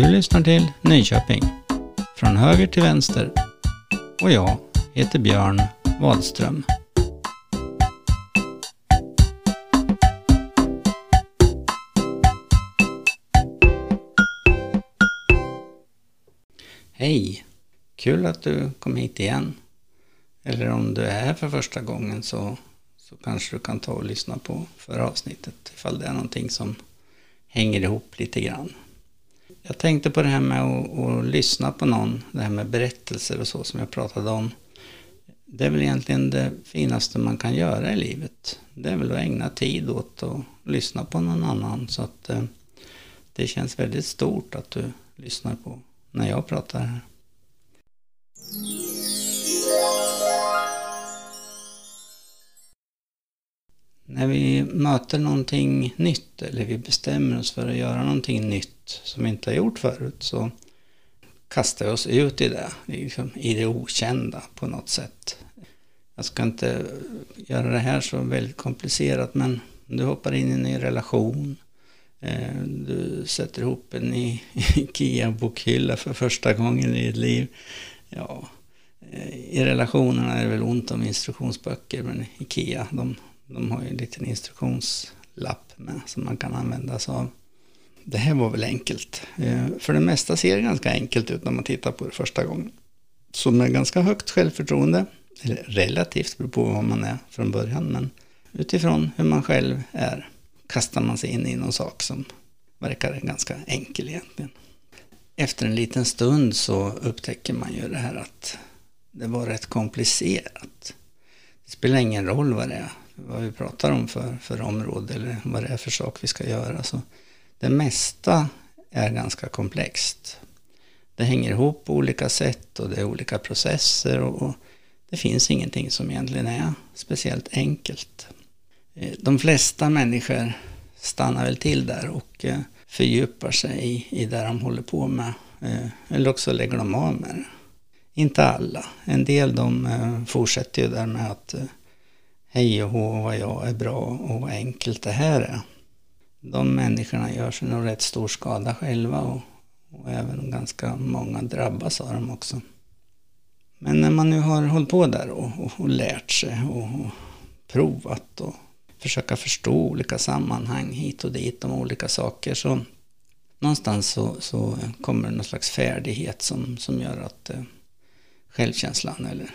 Du lyssnar till Nyköping. Från höger till vänster. Och jag heter Björn Wadström. Hej! Kul att du kom hit igen. Eller om du är här för första gången så, så kanske du kan ta och lyssna på förra avsnittet ifall det är någonting som hänger ihop lite grann. Jag tänkte på det här med att, att, lyssna på någon, det här med berättelser och så som jag pratade om. Det är väl egentligen det finaste man kan göra i livet. Det är väl att ägna tid åt att lyssna på någon annan. Så att eh, det känns väldigt stort att du lyssnar på när jag pratar här. När vi möter någonting nytt eller vi bestämmer oss för att göra någonting nytt som vi inte har gjort förut så kastar vi oss ut i det, liksom, i det okända på något sätt. Jag ska inte göra det här så väldigt komplicerat men du hoppar in i en ny relation, eh, du sätter ihop en ny IKEA-bokhylla för första gången i ditt liv. Ja, eh, i relationerna är det väl ont om instruktionsböcker men IKEA, de de har ju en liten instruktionslapp med som man kan använda sig av. Det här var väl enkelt. Eh, för det mesta ser det ganska enkelt ut när man tittar på det första gången. Så med ganska högt självförtroende, eller relativt, beror på vad man är från början, men utifrån hur man själv är kastar man sig in i någon sak som verkar ganska enkel egentligen. Efter en liten stund så upptäcker man ju det här att det var rätt komplicerat. Det spelar ingen roll vad det är vad vi pratar om för, för område eller vad det är för sak vi ska göra. Så det mesta är ganska komplext. Det hänger ihop på olika sätt och det är olika processer och, och det finns ingenting som egentligen är speciellt enkelt. Eh, de flesta människor stannar väl till där och eh, fördjupar sig i, i det de håller på med. Eh, eller också lägger de av med det. Inte alla. En del de fortsätter ju där med att hej och hå vad jag är bra och vad enkelt det här är. De människorna gör sig nog rätt stor skada själva och, och även ganska många drabbas av dem också. Men när man nu har hållit på där och, och, och lärt sig och, och provat och försöka förstå olika sammanhang hit och dit om olika saker så någonstans så, så kommer det någon slags färdighet som, som gör att eh, självkänslan eller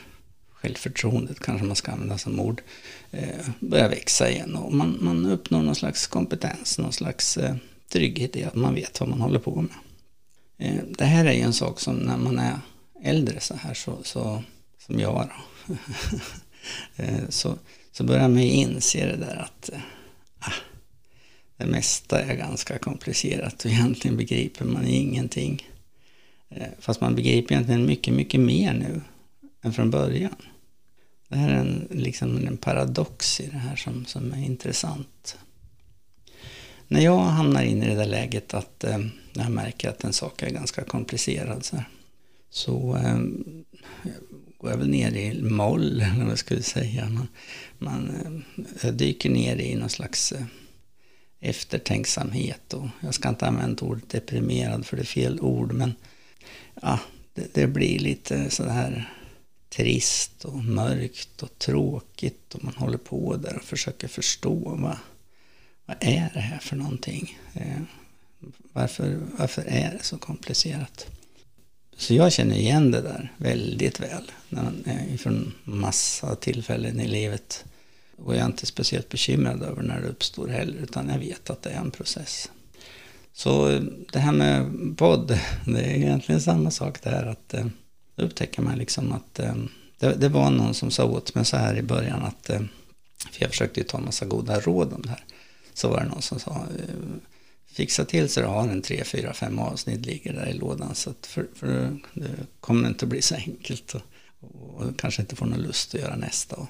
självförtroendet kanske man ska använda som ord, eh, börjar växa igen och man, man uppnår någon slags kompetens, någon slags eh, trygghet i att man vet vad man håller på med. Eh, det här är ju en sak som när man är äldre så här, så, så som jag då, eh, så, så börjar man ju inse det där att eh, ah, det mesta är ganska komplicerat och egentligen begriper man ingenting. Eh, fast man begriper egentligen mycket, mycket mer nu än från början. Det här är en, liksom en paradox i det här som, som är intressant. När jag hamnar in i det där läget att eh, jag märker att en sak är ganska komplicerad så, så eh, går jag väl ner i moll, eller vad jag skulle säga. Man, man eh, dyker ner i någon slags eh, eftertänksamhet. Och jag ska inte använda ordet deprimerad för det är fel ord, men ja, det, det blir lite så här trist och mörkt och tråkigt och man håller på där och försöker förstå vad, vad är det här för någonting? Eh, varför, varför är det så komplicerat? Så jag känner igen det där väldigt väl när, från massa tillfällen i livet. Och jag är inte speciellt bekymrad över när det uppstår heller, utan jag vet att det är en process. Så det här med podd, det är egentligen samma sak där. att eh, då upptäcker man liksom att eh, det, det, var någon som sa åt mig så här i början att, eh, för jag försökte ju ta en massa goda råd om det här, så var det någon som sa eh, fixa till så du har en tre, fyra, fem avsnitt ligger där i lådan så att för, för det kommer inte att bli så enkelt och, och kanske inte får någon lust att göra nästa. Och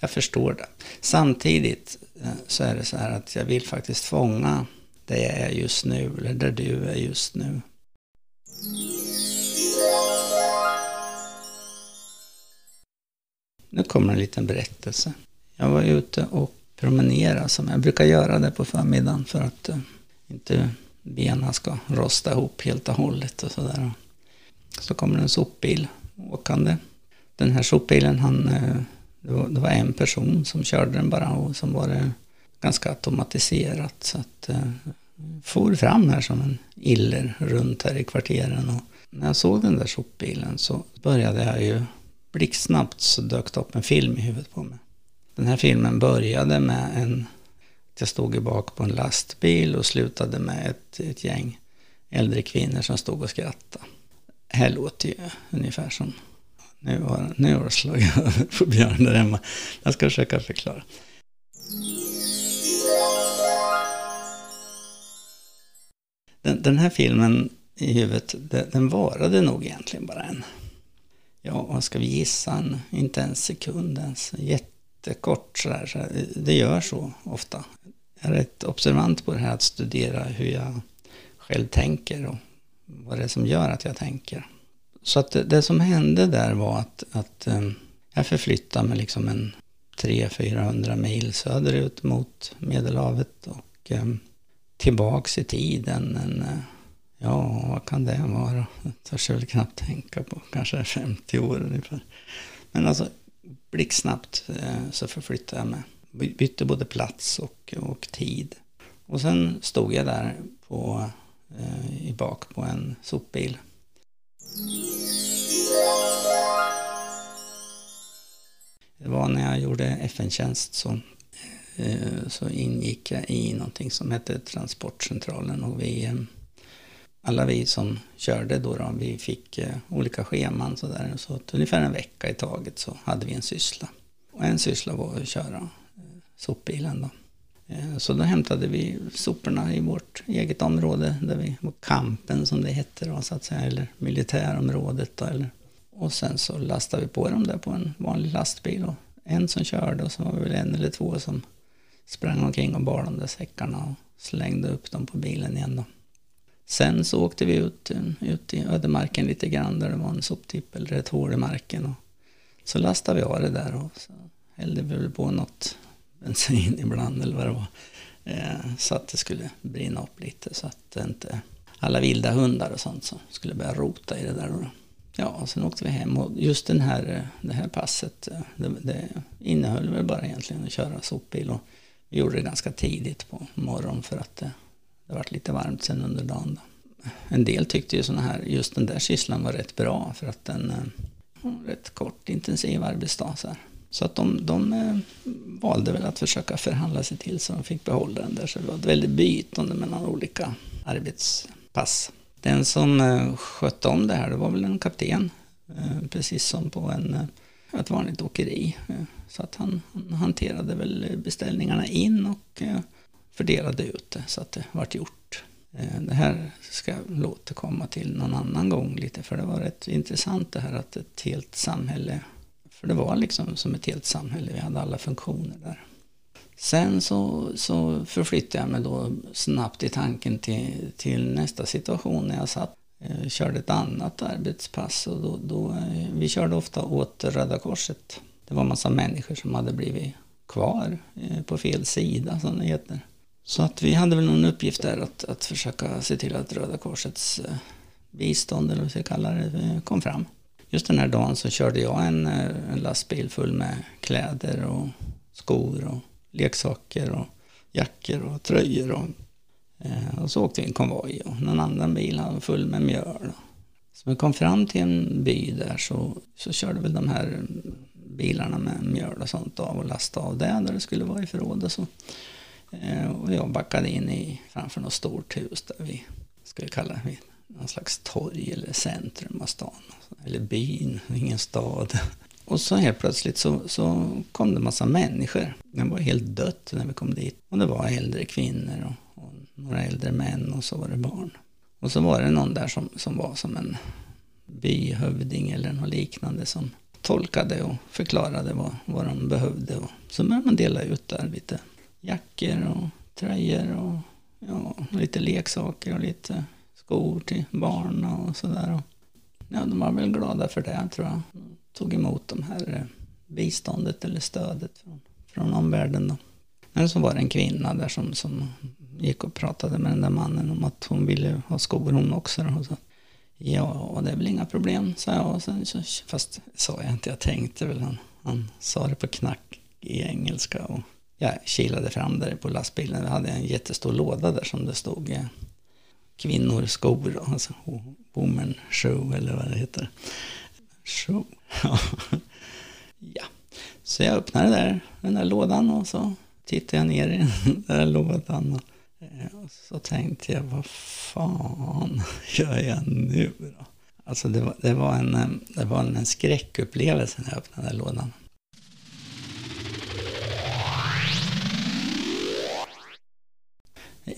jag förstår det. Samtidigt eh, så är det så här att jag vill faktiskt fånga där jag är just nu, eller där du är just nu. Nu kommer en liten berättelse. Jag var ute och promenerade som jag brukar göra det på förmiddagen för att uh, inte benen ska rosta ihop helt och hållet och sådär. Så kommer en sopbil åkande. Den här sopbilen, han, eh, det var, det var en person som körde den bara och som var det ganska automatiserat. Så att eh, for fram här som en iller runt här i kvarteren. Och när jag såg den där sopbilen så började jag ju blixtsnabbt så dök det upp en film i huvudet på mig. Den här filmen började med en, att jag stod i bak på en lastbil och slutade med ett, ett gäng äldre kvinnor som stod och skrattade. Här låter ju ungefär som, nu har, nu har det slagit över på Björn där hemma. Jag ska försöka förklara. Den, den här filmen i huvudet, den, den varade nog egentligen bara en, ja vad ska vi gissa, en, inte en sekund ens, jättekort sådär. Så det gör så ofta. Jag är rätt observant på det här att studera hur jag själv tänker och vad det är som gör att jag tänker. Så att det, det som hände där var att, att ehm, jag förflyttade mig liksom en 300-400 mil söderut mot Medelhavet och ehm, tillbaks i tiden. En, eh, ja, vad kan det vara? Det törs jag väl knappt tänka på. Kanske 50 år ungefär. Men alltså blixtsnabbt eh, så förflyttade jag mig. Bytte både plats och, och tid. Och sen stod jag där på, eh, i bak på en sopbil det var när jag gjorde FN-tjänst så, eh, så ingick jag i någonting som hette Transportcentralen och vi, eh, alla vi som körde då, då vi fick eh, olika scheman så där. Så att ungefär en vecka i taget så hade vi en syssla. Och en syssla var att köra eh, sopbilen då. Eh, så då hämtade vi soporna i vårt eget område, där vi var kampen som det hette då, så att säga, eller militärområdet. Då, eller. Och sen så lastade vi på dem där på en vanlig lastbil. Och en som körde och så var vi väl en eller två som sprang omkring och bar de där säckarna och slängde upp dem på bilen igen. Då. Sen så åkte vi ut, ut i ödemarken lite grann där det var en soptipp eller ett hål i marken. Och så lastade vi av det där och så hällde vi väl på något bensin ibland eller vad det var. Eh, så att det skulle brinna upp lite så att inte alla vilda hundar och sånt som skulle börja rota i det där. Då. Ja, och sen åkte vi hem och just den här, eh, det här passet eh, det, det innehöll väl bara egentligen att köra sopbil och vi gjorde det ganska tidigt på morgonen för att eh, det, har varit lite varmt sen under dagen. Då. En del tyckte ju såna här, just den där sysslan var rätt bra för att den eh, har rätt kort intensiv arbetsdag. Så här. Så att de, de eh, valde väl att försöka förhandla sig till så de fick behålla den där. Så det var ett väldigt bytande mellan olika arbetspass. Den som eh, skötte om det här, det var väl en kapten. Precis som på en, ett vanligt åkeri. Så att han, han hanterade väl beställningarna in och fördelade ut det så att det vart gjort. Eh, det här ska jag återkomma till någon annan gång lite för det var rätt intressant det här att ett helt samhälle för det var liksom som ett helt samhälle, vi hade alla funktioner där. Sen så, så förflyttade jag mig då snabbt i tanken till, till nästa situation när jag satt jag körde ett annat arbetspass och då, då, eh, vi körde ofta åt Röda Korset. Det var en massa människor som hade blivit kvar på fel sida som det heter. Så att vi hade väl någon uppgift där att, att försöka se till att Röda Korsets eh, bistånd, eller vad vi ska kalla det, eh, kom fram. Just den här dagen så körde jag en, eh, en lastbil full med kläder och skor och leksaker och jackor och tröjor. Och, eh, och så åkte vi en konvoj och någon annan bil hade full med mjöl. Så vi kom fram till en by där så, så körde väl de här bilarna med mjöl och sånt av och lastade av det där det skulle vara i förråd och så. Eh, och jag backade in i framför något stort hus där vi, skulle kalla det, någon slags torg eller centrum av stan. Eller byn, ingen stad. Och så helt plötsligt så, så kom det massa människor. Det var helt dött när vi kom dit. Och det var äldre kvinnor och, och några äldre män och så var det barn. Och så var det någon där som, som var som en byhövding eller något liknande som tolkade och förklarade vad, vad de behövde. Och så började man dela ut där lite jackor och tröjor och ja, lite leksaker och lite skor till barn och sådär. Ja, de var väl glada för det tror jag. De tog emot de här eh, biståndet eller stödet från, från omvärlden. Då. Men så var det en kvinna där som, som gick och pratade med den där mannen om att hon ville ha skor hon också. Och så, ja, det är väl inga problem, sa jag. Och sen, fast sa jag inte, jag tänkte väl. Han, han sa det på knack i engelska. Och jag kilade fram där på lastbilen. Vi hade en jättestor låda där som det stod eh, kvinnor, skor, alltså woman shoe eller vad det heter. Shoe. ja, så jag öppnade där, den där lådan och så tittade jag ner i den där lådan. Och, eh, och så tänkte jag, vad fan gör jag nu då? Alltså det var, det var, en, eh, det var en skräckupplevelse när jag öppnade den där lådan.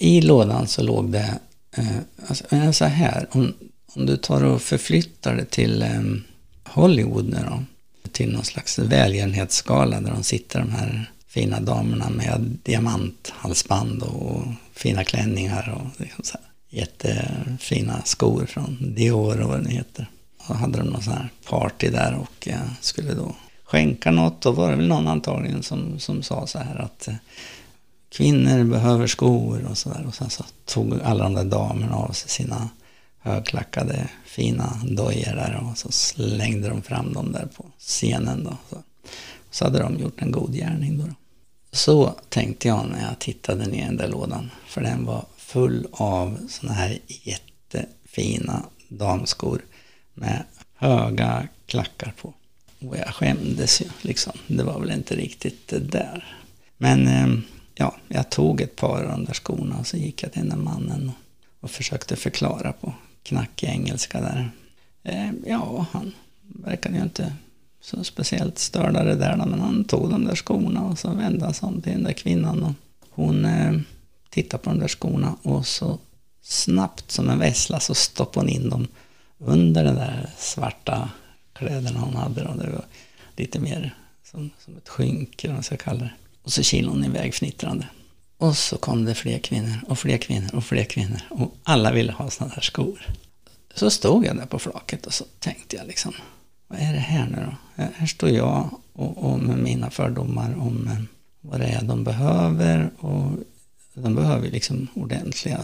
I lådan så låg det, eh, alltså, eh, så här, om, om du tar och förflyttar det till eh, Hollywood nu då, till någon slags välgörenhetsskala där de sitter de här fina damerna med diamanthalsband och fina klänningar och liksom så här, jättefina skor från Dior och vad det heter. Och hade de någon sån här party där och eh, skulle då skänka något. Då var det väl någon antagligen som, som sa så här att eh, kvinnor behöver skor och så där. Och sen så tog alla de där damerna av sig sina högklackade fina dojor där och så slängde de fram dem där på scenen då. Så, så hade de gjort en god gärning då. Så tänkte jag när jag tittade ner i den där lådan. För den var full av såna här jättefina damskor med höga klackar på. Och jag skämdes ju liksom. Det var väl inte riktigt det där. Men eh, ja, jag tog ett par av de där skorna och så gick jag till den där mannen och, och försökte förklara på knackig engelska där. Eh, ja, han verkade ju inte så speciellt störd av det där men han tog de där skorna och så vände han sig om till den där kvinnan och hon eh, tittade på de där skorna och så snabbt som en vessla så stoppade hon in dem under de där svarta kläderna hon hade. Och det var lite mer som, som ett skynke, vad man ska kalla det. Och så kilade hon iväg fnittrande. Och så kom det fler kvinnor och fler kvinnor och fler kvinnor. Och alla ville ha sådana där skor. Så stod jag där på flaket och så tänkte jag liksom, vad är det här nu då? Här står jag och, och med mina fördomar om eh, vad det är de behöver. Och de behöver liksom ordentliga,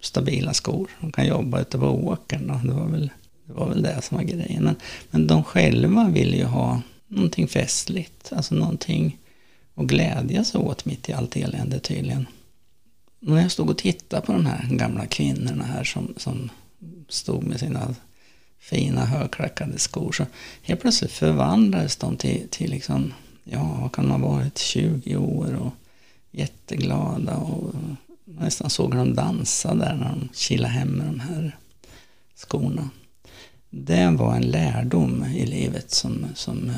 stabila skor. De kan jobba ute på åkern. och Det, var väl, det var väl det som var grejen. Men, men de själva ville ju ha någonting festligt. Alltså någonting och glädjas åt mitt i allt elände tydligen. När jag stod och tittade på de här gamla kvinnorna här som, som stod med sina fina högklackade skor så helt plötsligt förvandlades de till, till liksom, ja vad kan de ha varit, 20 år och jätteglada och nästan såg dem dansa där när de kilade hem med de här skorna. Det var en lärdom i livet som, som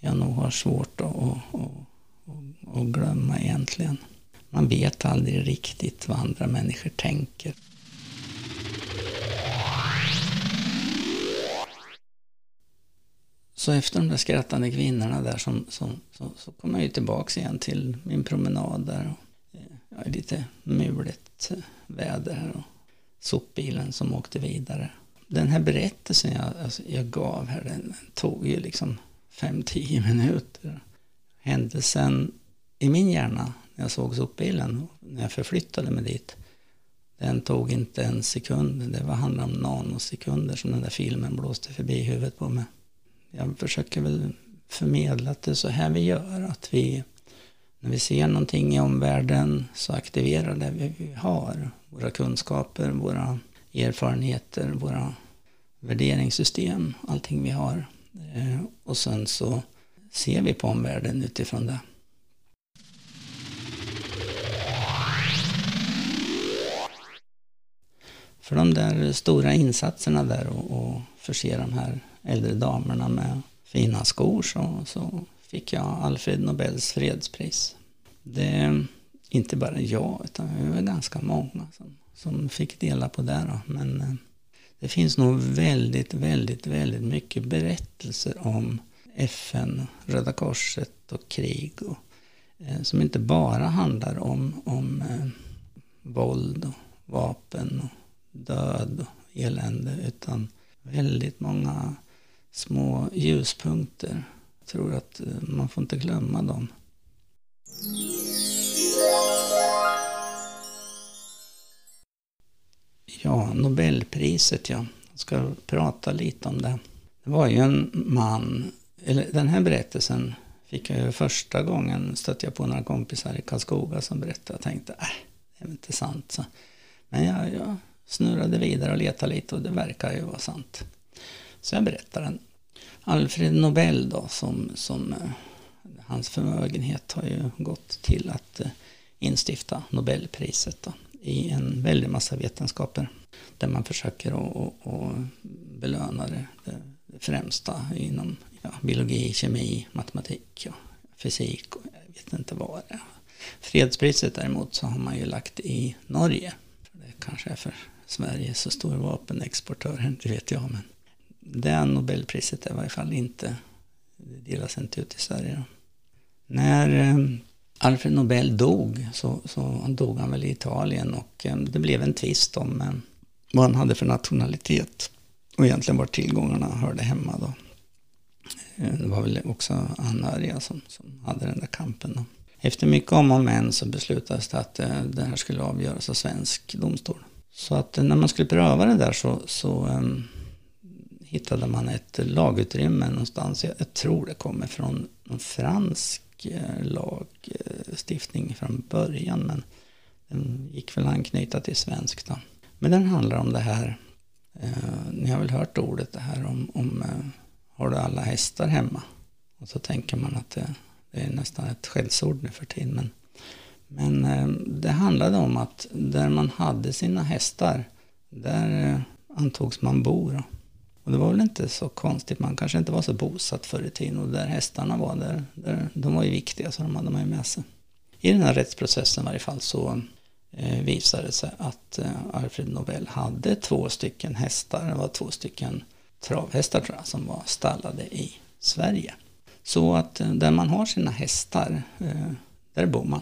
jag nog har svårt att, att, att, att glömma egentligen. Man vet aldrig riktigt vad andra människor tänker. Så efter de där skrattande kvinnorna där som, som, så, så kom jag ju tillbaks igen till min promenad där. Och, eh, ja, lite mulet eh, väder och sopbilen som åkte vidare. Den här berättelsen jag, alltså, jag gav här, den tog ju liksom fem tio minuter. Händelsen i min hjärna när jag såg sopbilen, när jag förflyttade mig dit, den tog inte en sekund. Det var handlade om nanosekunder som den där filmen blåste förbi huvudet på mig jag försöker väl förmedla att det är så här vi gör. Att vi, när vi ser någonting i omvärlden så aktiverar det vi har. Våra kunskaper, våra erfarenheter, våra värderingssystem, allting vi har. Eh, och sen så ser vi på omvärlden utifrån det. För de där stora insatserna där och, och förse de här äldre damerna med fina skor så, så fick jag Alfred Nobels fredspris. Det är inte bara jag, utan vi var ganska många som, som fick dela på det. Då. Men eh, det finns nog väldigt, väldigt, väldigt mycket berättelser om FN, Röda Korset och krig. Och, eh, som inte bara handlar om, om eh, våld och vapen och död och elände utan väldigt många små ljuspunkter. Jag tror att eh, man får inte glömma dem. Ja, Nobelpriset ja. Jag ska prata lite om det. Det var ju en man eller den här berättelsen fick jag ju första gången stötte jag på några kompisar i Karlskoga som berättade. Jag tänkte, äh, det är inte sant. Så. Men jag, jag snurrade vidare och letade lite och det verkar ju vara sant. Så jag berättar den. Alfred Nobel då, som, som eh, hans förmögenhet har ju gått till att eh, instifta Nobelpriset då, i en väldig massa vetenskaper där man försöker att, att belöna det, det, främsta inom ja, biologi, kemi, matematik, och fysik och jag vet inte vad det är. Fredspriset däremot så har man ju lagt i Norge. Det kanske är för Sverige så stor vapenexportör, det vet jag. Men det Nobelpriset är i varje fall inte, det delas inte ut i Sverige. Då. När eh, Alfred Nobel dog så, så dog han väl i Italien och eh, det blev en tvist om eh, vad han hade för nationalitet och egentligen var tillgångarna hörde hemma då. Eh, det var väl också anhöriga som, som hade den där kampen. Efter mycket om och men så beslutades det att eh, det här skulle avgöras av svensk domstol. Så att eh, när man skulle pröva det där så, så um, hittade man ett lagutrymme någonstans. Jag, jag tror det kommer från någon fransk lagstiftning från början. Men den gick väl anknyta till svensk då. Men den handlar om det här, eh, ni har väl hört ordet det här om, om eh, har du alla hästar hemma? Och så tänker man att det, det är nästan ett skällsord nu för tiden. Men men eh, det handlade om att där man hade sina hästar, där eh, antogs man bo. Då. Och det var väl inte så konstigt, man kanske inte var så bosatt förr i tiden och där hästarna var, där, där, de var ju viktiga så de hade man ju med sig. I den här rättsprocessen i varje fall så eh, visade det sig att eh, Alfred Nobel hade två stycken hästar, det var två stycken travhästar tror jag, som var stallade i Sverige. Så att eh, där man har sina hästar, eh, där bor man.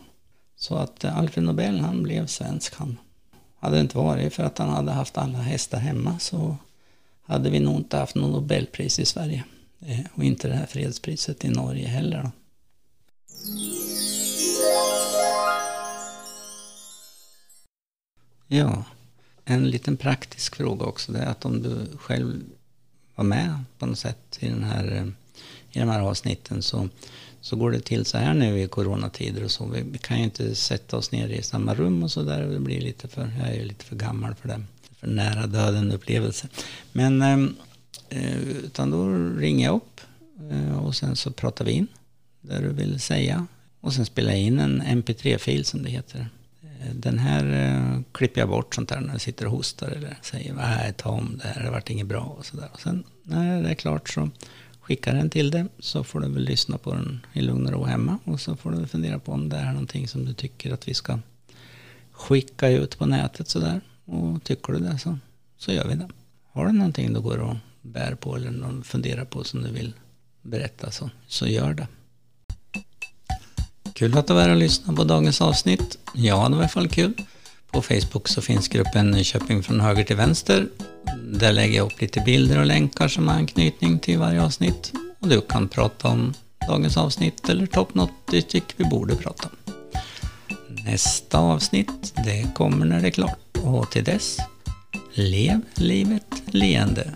Så att eh, Alfred Nobel han blev svensk han. Hade det inte varit för att han hade haft alla hästar hemma så hade vi nog inte haft något Nobelpris i Sverige. Och inte det här fredspriset i Norge heller. Då. Ja, en liten praktisk fråga också. Det är att om du själv vara med på något sätt i, den här, eh, i de här avsnitten så så går det till så här nu i coronatider och så. Vi, vi kan ju inte sätta oss ner i samma rum och så där. Det blir lite för, jag är ju lite för gammal för det. För nära döden upplevelse. Men, ehm, eh, utan då ringer jag upp eh, och sen så pratar vi in det du vill säga. Och sen spelar jag in en mp3-fil som det heter. Den här eh, klipper jag bort sånt där när jag sitter och hostar eller säger nej ta om det här, det vart inget bra och sådär. Och sen när det är klart så skickar den till dig så får du väl lyssna på den i lugn och ro hemma och så får du fundera på om det är någonting som du tycker att vi ska skicka ut på nätet sådär. Och tycker du det så, så gör vi det. Har du någonting du går och bär på eller någon funderar på som du vill berätta så, så gör det. Kul att du var här och lyssnade på dagens avsnitt. Ja, det var i alla fall kul. På Facebook så finns gruppen Nyköping från höger till vänster. Där lägger jag upp lite bilder och länkar som har anknytning till varje avsnitt. Och du kan prata om dagens avsnitt eller ta upp något du tycker vi borde prata om. Nästa avsnitt, det kommer när det är klart. Och till dess, lev livet leende.